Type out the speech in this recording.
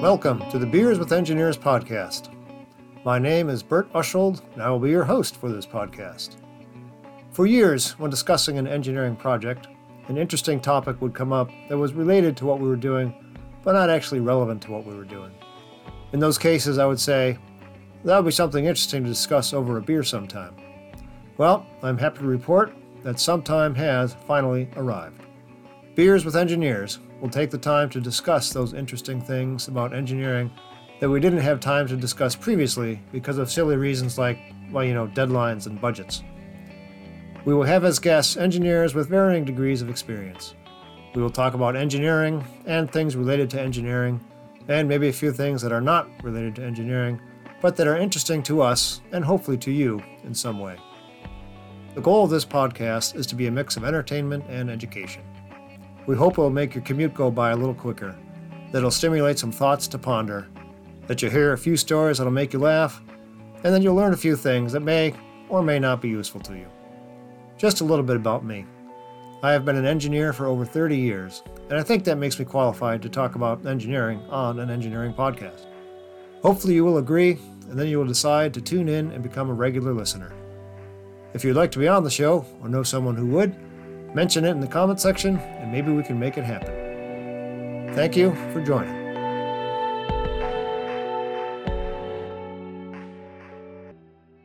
Welcome to the Beers with Engineers podcast. My name is Bert Ushold, and I will be your host for this podcast. For years, when discussing an engineering project, an interesting topic would come up that was related to what we were doing, but not actually relevant to what we were doing. In those cases, I would say, that would be something interesting to discuss over a beer sometime. Well, I'm happy to report that sometime has finally arrived. Beers with Engineers will take the time to discuss those interesting things about engineering that we didn't have time to discuss previously because of silly reasons like, well, you know, deadlines and budgets. We will have as guests engineers with varying degrees of experience. We will talk about engineering and things related to engineering, and maybe a few things that are not related to engineering, but that are interesting to us and hopefully to you in some way. The goal of this podcast is to be a mix of entertainment and education. We hope it will make your commute go by a little quicker, that it'll stimulate some thoughts to ponder, that you'll hear a few stories that'll make you laugh, and then you'll learn a few things that may or may not be useful to you. Just a little bit about me. I have been an engineer for over 30 years, and I think that makes me qualified to talk about engineering on an engineering podcast. Hopefully, you will agree, and then you will decide to tune in and become a regular listener. If you'd like to be on the show or know someone who would, mention it in the comment section and maybe we can make it happen. Thank you for joining.